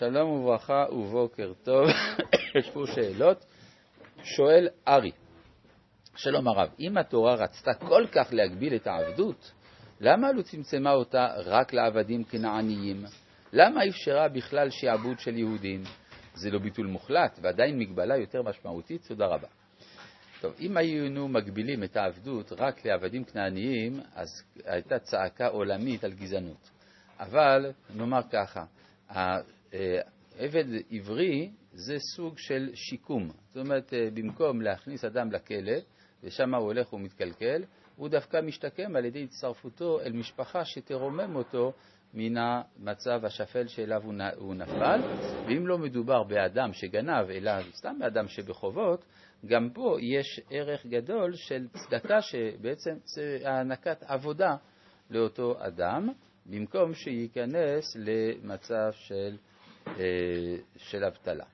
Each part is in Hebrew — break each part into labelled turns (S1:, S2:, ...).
S1: שלום וברכה ובוקר טוב. יש פה שאלות. שואל ארי, שלום הרב, אם התורה רצתה כל כך להגביל את העבדות, למה לא צמצמה אותה רק לעבדים כנעניים? למה אפשרה בכלל שעבוד של יהודים? זה לא ביטול מוחלט, ועדיין מגבלה יותר משמעותית? תודה רבה. טוב, אם היינו מגבילים את העבדות רק לעבדים כנעניים, אז הייתה צעקה עולמית על גזענות. אבל נאמר ככה, עבד עברי זה סוג של שיקום. זאת אומרת, במקום להכניס אדם לכלא, ושם הוא הולך ומתקלקל, הוא דווקא משתקם על ידי הצטרפותו אל משפחה שתרומם אותו מן המצב השפל שאליו הוא נפל, ואם לא מדובר באדם שגנב, אלא סתם באדם שבחובות, גם פה יש ערך גדול של צדקה שבעצם הענקת עבודה לאותו אדם, במקום שייכנס למצב של, אה, של אבטלה.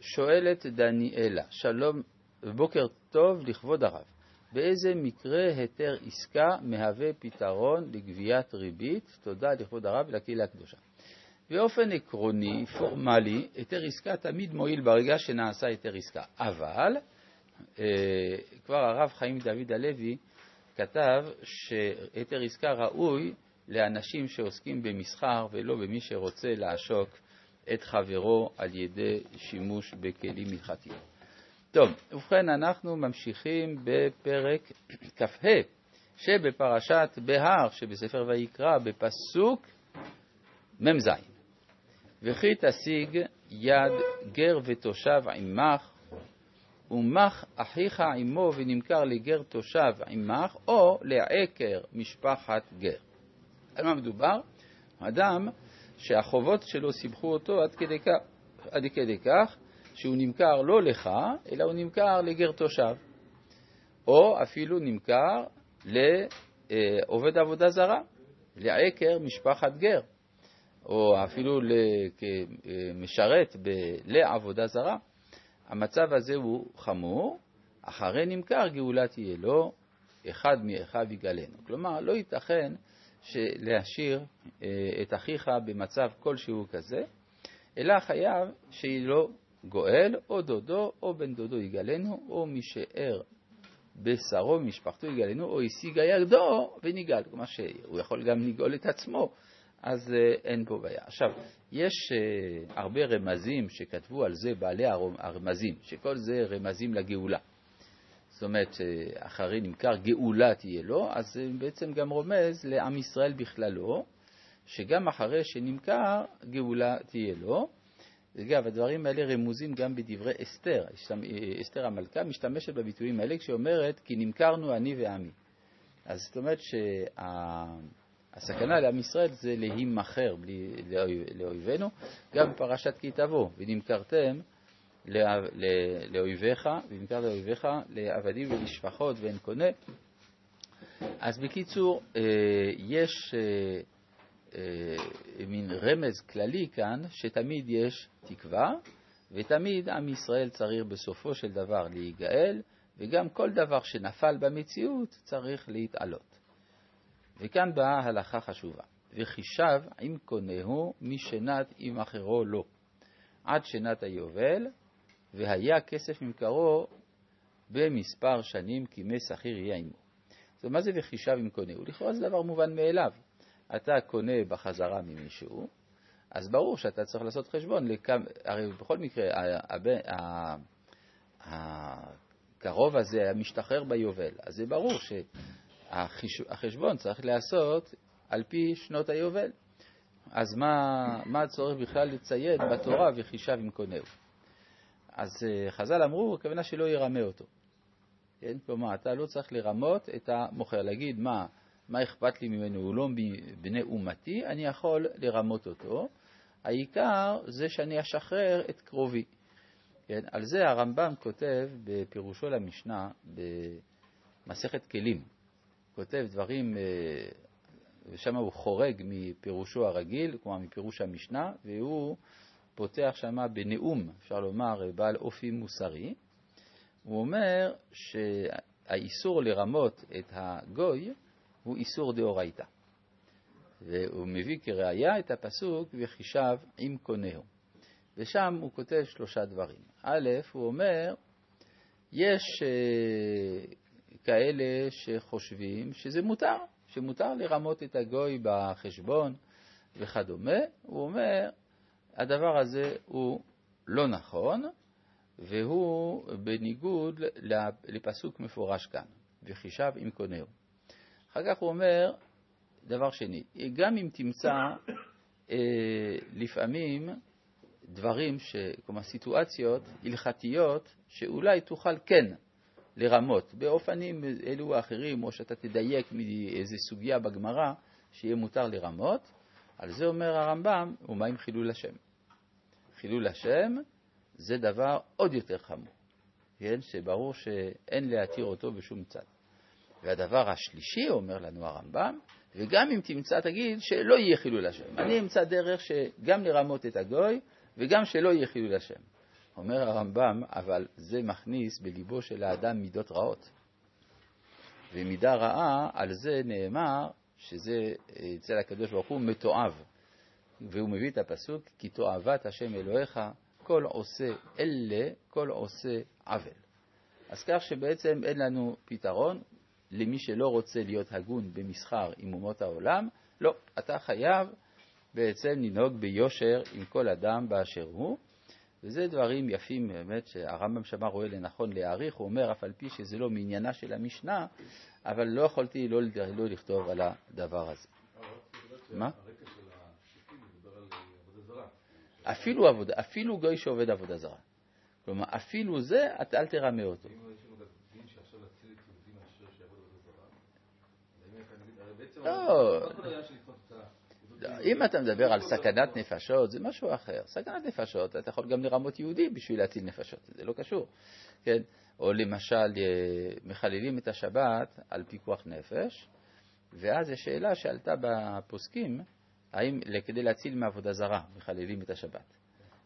S1: שואלת דניאלה, שלום, בוקר טוב לכבוד הרב. באיזה מקרה היתר עסקה מהווה פתרון לגביית ריבית? תודה לכבוד הרב ולקהילה הקדושה. באופן עקרוני, פורמלי, היתר עסקה תמיד מועיל ברגע שנעשה היתר עסקה. אבל אה, כבר הרב חיים דוד הלוי כתב שהיתר עסקה ראוי לאנשים שעוסקים במסחר ולא במי שרוצה לעשוק את חברו על ידי שימוש בכלים הלכתיים. טוב, ובכן אנחנו ממשיכים בפרק כ"ה שבפרשת בהר שבספר ויקרא בפסוק מ"ז וכי תשיג יד גר ותושב עמך ומך אחיך עמו ונמכר לגר תושב עמך או לעקר משפחת גר. על מה מדובר? אדם שהחובות שלו סיבכו אותו עד כדי כך, עד כדי כך שהוא נמכר לא לך, אלא הוא נמכר לגר תושב, או אפילו נמכר לעובד עבודה זרה, לעקר משפחת גר, או אפילו כמשרת לעבודה זרה. המצב הזה הוא חמור, אחרי נמכר גאולה תהיה לו, אחד מאחיו יגלנו. כלומר, לא ייתכן להשאיר אה, את אחיך במצב כלשהו כזה, אלא חייב לו גואל, או דודו, או בן דודו יגלנו, או מי שער בשרו משפחתו יגלנו, או השיג ידו וניגל. כלומר שהוא יכול גם לגאול את עצמו, אז אה, אין פה בעיה. עכשיו, יש uh, הרבה רמזים שכתבו על זה בעלי הרמזים, שכל זה רמזים לגאולה. זאת אומרת, אחרי נמכר גאולה תהיה לו, אז זה בעצם גם רומז לעם ישראל בכללו, שגם אחרי שנמכר גאולה תהיה לו. אגב, הדברים האלה רמוזים גם בדברי אסתר. אסתר המלכה משתמשת בביטויים האלה כשהיא אומרת, כי נמכרנו אני ועמי. אז זאת אומרת שהסכנה לעם ישראל זה להימכר לאויבינו, גם בפרשת כי תבוא, ונמכרתם לאויביך, ונמכר לאויביך, לעבדים ולשפחות ואין קונה. אז בקיצור, אה, יש אה, אה, מין רמז כללי כאן, שתמיד יש תקווה, ותמיד עם ישראל צריך בסופו של דבר להיגאל, וגם כל דבר שנפל במציאות צריך להתעלות. וכאן באה הלכה חשובה. וחישב עם קונהו משנת עם אחרו לו, עד שנת היובל, והיה כסף ממכרו במספר שנים כימי שכיר יהיה עמו. זאת מה זה וחישב עם קונהו? לכאורה זה דבר מובן מאליו. אתה קונה בחזרה ממישהו, אז ברור שאתה צריך לעשות חשבון, לכמה, הרי בכל מקרה, הקרוב הזה היה משתחרר ביובל, אז זה ברור שהחשבון צריך להיעשות על פי שנות היובל. אז מה, מה הצורך בכלל לציין בתורה וחישב עם קונהו? אז אה, חז"ל אמרו, הכוונה שלא ירמה אותו. כן? כלומר, אתה לא צריך לרמות את המוכר, להגיד מה, מה אכפת לי ממנו, הוא לא בני אומתי, אני יכול לרמות אותו. העיקר זה שאני אשחרר את קרובי. כן? על זה הרמב"ם כותב בפירושו למשנה במסכת כלים. כותב דברים, אה, ושם הוא חורג מפירושו הרגיל, כלומר מפירוש המשנה, והוא פותח שמה בנאום, אפשר לומר, בעל אופי מוסרי. הוא אומר שהאיסור לרמות את הגוי הוא איסור דאורייתא. והוא מביא כראיה את הפסוק וחישב עם קונהו. ושם הוא כותב שלושה דברים. א', הוא אומר, יש אה, כאלה שחושבים שזה מותר, שמותר לרמות את הגוי בחשבון וכדומה. הוא אומר, הדבר הזה הוא לא נכון, והוא בניגוד לפסוק מפורש כאן, וחישב עם קונהו. אחר כך הוא אומר, דבר שני, גם אם תמצא אה, לפעמים דברים, ש, כלומר סיטואציות הלכתיות, שאולי תוכל כן לרמות באופנים אלו או אחרים, או שאתה תדייק מאיזה סוגיה בגמרא שיהיה מותר לרמות, על זה אומר הרמב"ם, ומה עם חילול השם? חילול השם זה דבר עוד יותר חמור, כן? שברור שאין להתיר אותו בשום צד. והדבר השלישי, אומר לנו הרמב"ם, וגם אם תמצא, תגיד שלא יהיה חילול השם. אני אמצא דרך שגם לרמות את הגוי וגם שלא יהיה חילול השם. אומר הרמב"ם, אבל זה מכניס בליבו של האדם מידות רעות. ומידה רעה, על זה נאמר שזה אצל הקדוש ברוך הוא מתועב. והוא מביא את הפסוק, כי תועבת השם אלוהיך כל עושה אלה, כל עושה עוול. אז כך שבעצם אין לנו פתרון למי שלא רוצה להיות הגון במסחר עם אומות העולם, לא, אתה חייב בעצם לנהוג ביושר עם כל אדם באשר הוא, וזה דברים יפים באמת שהרמב"ם שמה רואה לנכון להעריך, הוא אומר אף על פי שזה לא מעניינה של המשנה, אבל לא יכולתי לא, לא לכתוב על הדבר הזה. מה? אפילו, עבודה, אפילו גוי שעובד עבודה זרה. כלומר, אפילו זה, אל תרמה אותו. לא, אם אתה מדבר על סכנת נפשות, זה משהו אחר. סכנת נפשות, אתה יכול גם לרמות יהודי בשביל להציל נפשות, זה לא קשור. כן? או למשל, אה, מחללים את השבת על פיקוח נפש, ואז יש שאלה שעלתה בפוסקים, האם כדי להציל מעבודה זרה מחללים את השבת?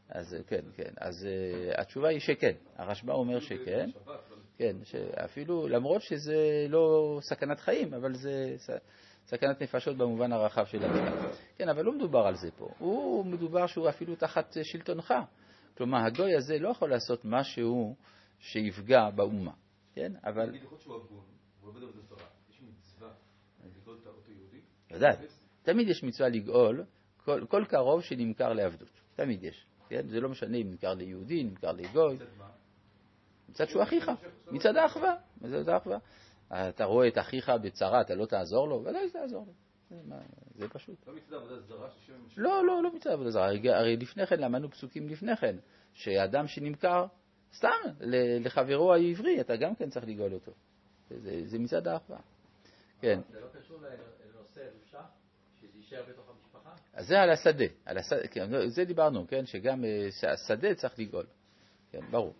S1: אז כן, כן. אז uh, התשובה היא שכן. הרשב"א אומר שכן. כן, שאפילו, למרות שזה לא סכנת חיים, אבל זה סכנת נפשות במובן הרחב של המילה. כן, אבל לא מדובר על זה פה. הוא מדובר שהוא אפילו תחת שלטונך. כלומר, הגוי הזה לא יכול לעשות משהו שיפגע באומה. כן, אבל... ודאי. תמיד יש מצווה לגאול כל, כל קרוב שנמכר לעבדות. תמיד יש. כן? זה לא משנה אם נמכר ליהודי, נמכר לגוי. מצד שהוא אחיך, מצד האחווה. מצד האחווה. אתה רואה את אחיך בצרה, אתה לא תעזור לו? ודאי תעזור לו. זה פשוט.
S2: לא מצד עבודה זרה
S1: לא, לא, לא מצד עבודה זרה. הרי לפני כן למדנו פסוקים לפני כן, שאדם שנמכר סתם לחברו העברי, אתה גם כן צריך לגאול אותו. זה מצד האחווה. כן.
S2: זה לא קשור לנושא רבשה?
S1: אז זה על השדה. על השדה כן, זה דיברנו, כן? שגם אה, השדה צריך לגאול. כן, ברור.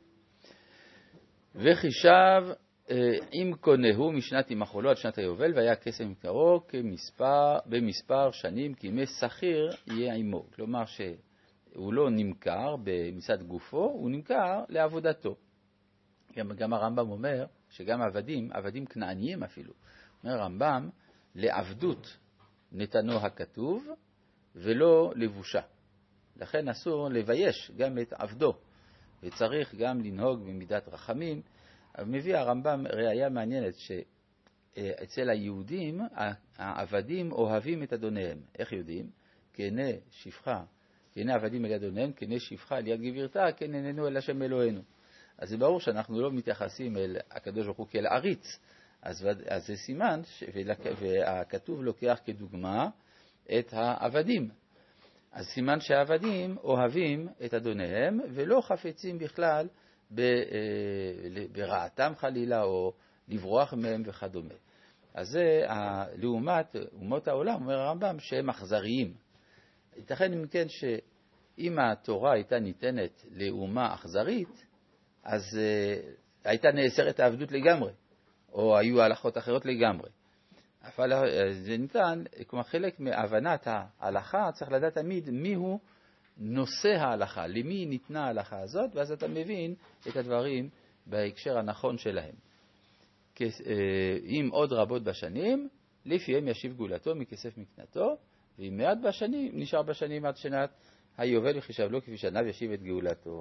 S1: וחישב אם קונהו משנת ימחולו עד שנת היובל, והיה קסם עיקרו במספר שנים, כי ימי שכיר יהיה עמו. כלומר שהוא לא נמכר במצד גופו, הוא נמכר לעבודתו. גם, גם הרמב"ם אומר שגם עבדים, עבדים כנעניים אפילו, אומר הרמב"ם, לעבדות נתנו הכתוב ולא לבושה. לכן אסור לבייש גם את עבדו, וצריך גם לנהוג במידת רחמים. מביא הרמב"ם ראייה מעניינת שאצל היהודים העבדים אוהבים את אדוניהם. איך יודעים? כנה שפחה, כנה עבדים אל אדוניהם, כנה שפחה על יד גבירתה, כן עינינו אל השם אלוהינו. אז זה ברור שאנחנו לא מתייחסים אל הקדוש ברוך הוא כאל עריץ, אז, אז זה סימן, ש... והכתוב לוקח כדוגמה את העבדים. אז סימן שהעבדים אוהבים את אדוניהם ולא חפצים בכלל אה, ברעתם חלילה או לברוח מהם וכדומה. אז זה לעומת אומות העולם, אומר הרמב"ם, שהם אכזריים. ייתכן אם כן שאם התורה הייתה ניתנת לאומה אכזרית, אז uh, הייתה נאסרת העבדות לגמרי, או היו הלכות אחרות לגמרי. אבל אה, זה ניתן, כלומר חלק מהבנת ההלכה צריך לדעת תמיד מיהו נושא ההלכה, למי ניתנה ההלכה הזאת, ואז אתה מבין את הדברים בהקשר הנכון שלהם. אם עוד רבות בשנים, לפיהם ישיב גאולתו מכסף מקנתו, ואם מעט בשנים, נשאר בשנים עד שנת היובל יחשב לו כפי שעניו ישיב את גאולתו.